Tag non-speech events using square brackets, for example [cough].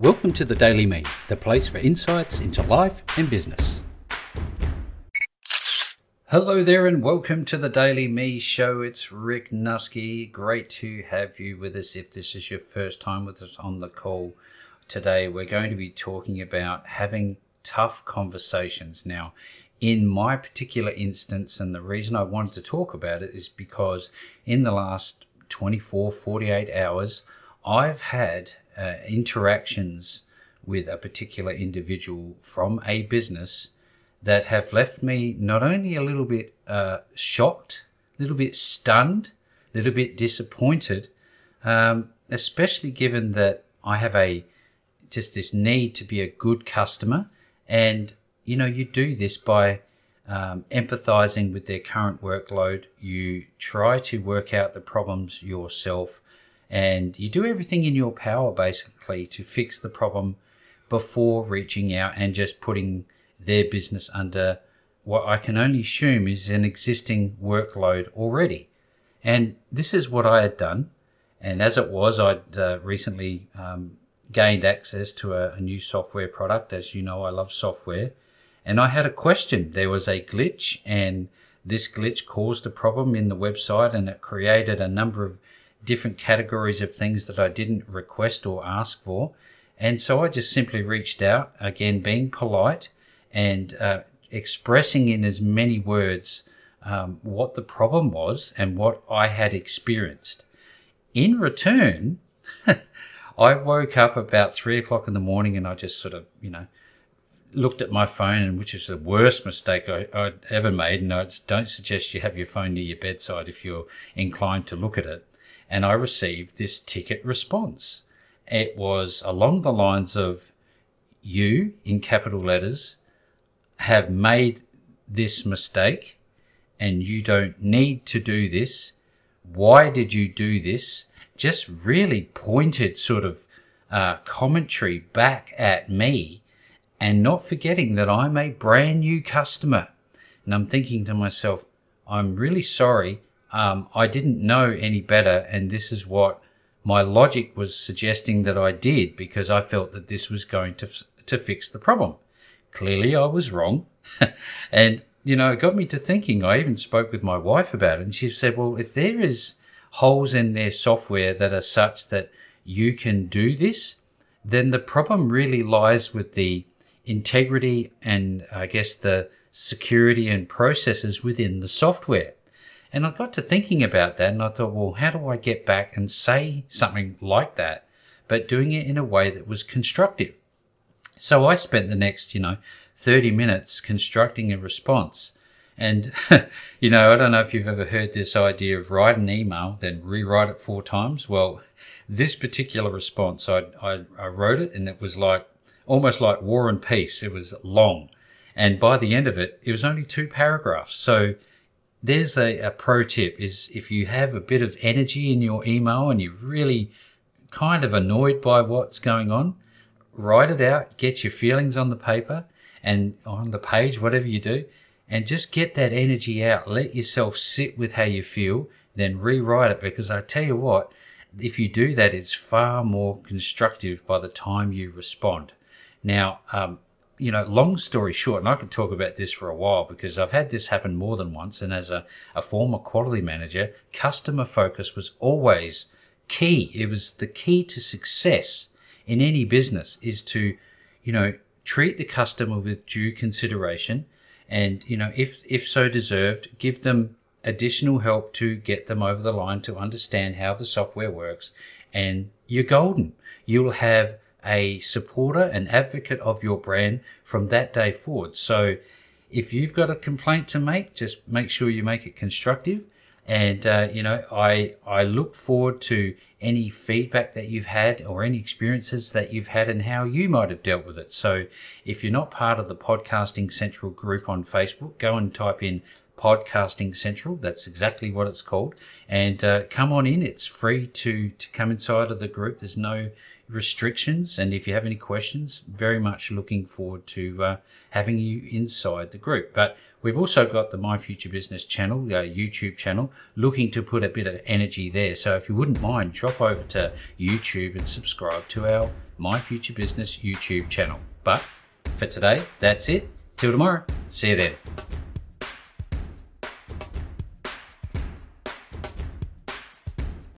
Welcome to the Daily Me, the place for insights into life and business. Hello there, and welcome to the Daily Me show. It's Rick Nuske. Great to have you with us. If this is your first time with us on the call today, we're going to be talking about having tough conversations. Now, in my particular instance, and the reason I wanted to talk about it is because in the last 24, 48 hours, I've had uh, interactions with a particular individual from a business that have left me not only a little bit uh, shocked, a little bit stunned, a little bit disappointed, um, especially given that I have a just this need to be a good customer, and you know you do this by um, empathizing with their current workload. You try to work out the problems yourself, and you do everything in your power basically to fix the problem before reaching out and just putting their business under what I can only assume is an existing workload already. And this is what I had done. And as it was, I'd uh, recently um, gained access to a, a new software product. As you know, I love software. And I had a question. There was a glitch, and this glitch caused a problem in the website, and it created a number of different categories of things that I didn't request or ask for. And so I just simply reached out, again, being polite and uh, expressing in as many words um, what the problem was and what I had experienced. In return, [laughs] I woke up about three o'clock in the morning and I just sort of, you know, looked at my phone, and which is the worst mistake I, would ever made. And I don't suggest you have your phone near your bedside if you're inclined to look at it. And I received this ticket response. It was along the lines of, You, in capital letters, have made this mistake and you don't need to do this. Why did you do this? Just really pointed sort of uh, commentary back at me and not forgetting that I'm a brand new customer. And I'm thinking to myself, I'm really sorry. Um, I didn't know any better. And this is what my logic was suggesting that I did because I felt that this was going to, to fix the problem. Clearly, I was wrong. [laughs] and, you know, it got me to thinking. I even spoke with my wife about it, and she said, Well, if there is holes in their software that are such that you can do this, then the problem really lies with the integrity and I guess the security and processes within the software. And I got to thinking about that and I thought, well, how do I get back and say something like that, but doing it in a way that was constructive? So I spent the next, you know, 30 minutes constructing a response. And, [laughs] you know, I don't know if you've ever heard this idea of write an email, then rewrite it four times. Well, this particular response, I, I, I wrote it and it was like almost like War and Peace. It was long. And by the end of it, it was only two paragraphs. So there's a, a pro tip is if you have a bit of energy in your email and you're really kind of annoyed by what's going on, write it out, get your feelings on the paper and on the page, whatever you do, and just get that energy out. Let yourself sit with how you feel, then rewrite it because I tell you what, if you do that, it's far more constructive by the time you respond. Now, um, you know, long story short, and I could talk about this for a while because I've had this happen more than once. And as a, a former quality manager, customer focus was always key. It was the key to success in any business is to, you know, treat the customer with due consideration and, you know, if, if so deserved, give them additional help to get them over the line to understand how the software works. And you're golden. You'll have a supporter and advocate of your brand from that day forward. So if you've got a complaint to make, just make sure you make it constructive. And uh, you know, I I look forward to any feedback that you've had or any experiences that you've had and how you might have dealt with it. So if you're not part of the Podcasting Central group on Facebook, go and type in Podcasting Central. That's exactly what it's called. And uh, come on in. It's free to to come inside of the group. There's no restrictions. And if you have any questions, very much looking forward to uh, having you inside the group. But we've also got the My Future Business channel, uh, YouTube channel, looking to put a bit of energy there. So if you wouldn't mind, drop over to YouTube and subscribe to our My Future Business YouTube channel. But for today, that's it. Till tomorrow. See you then.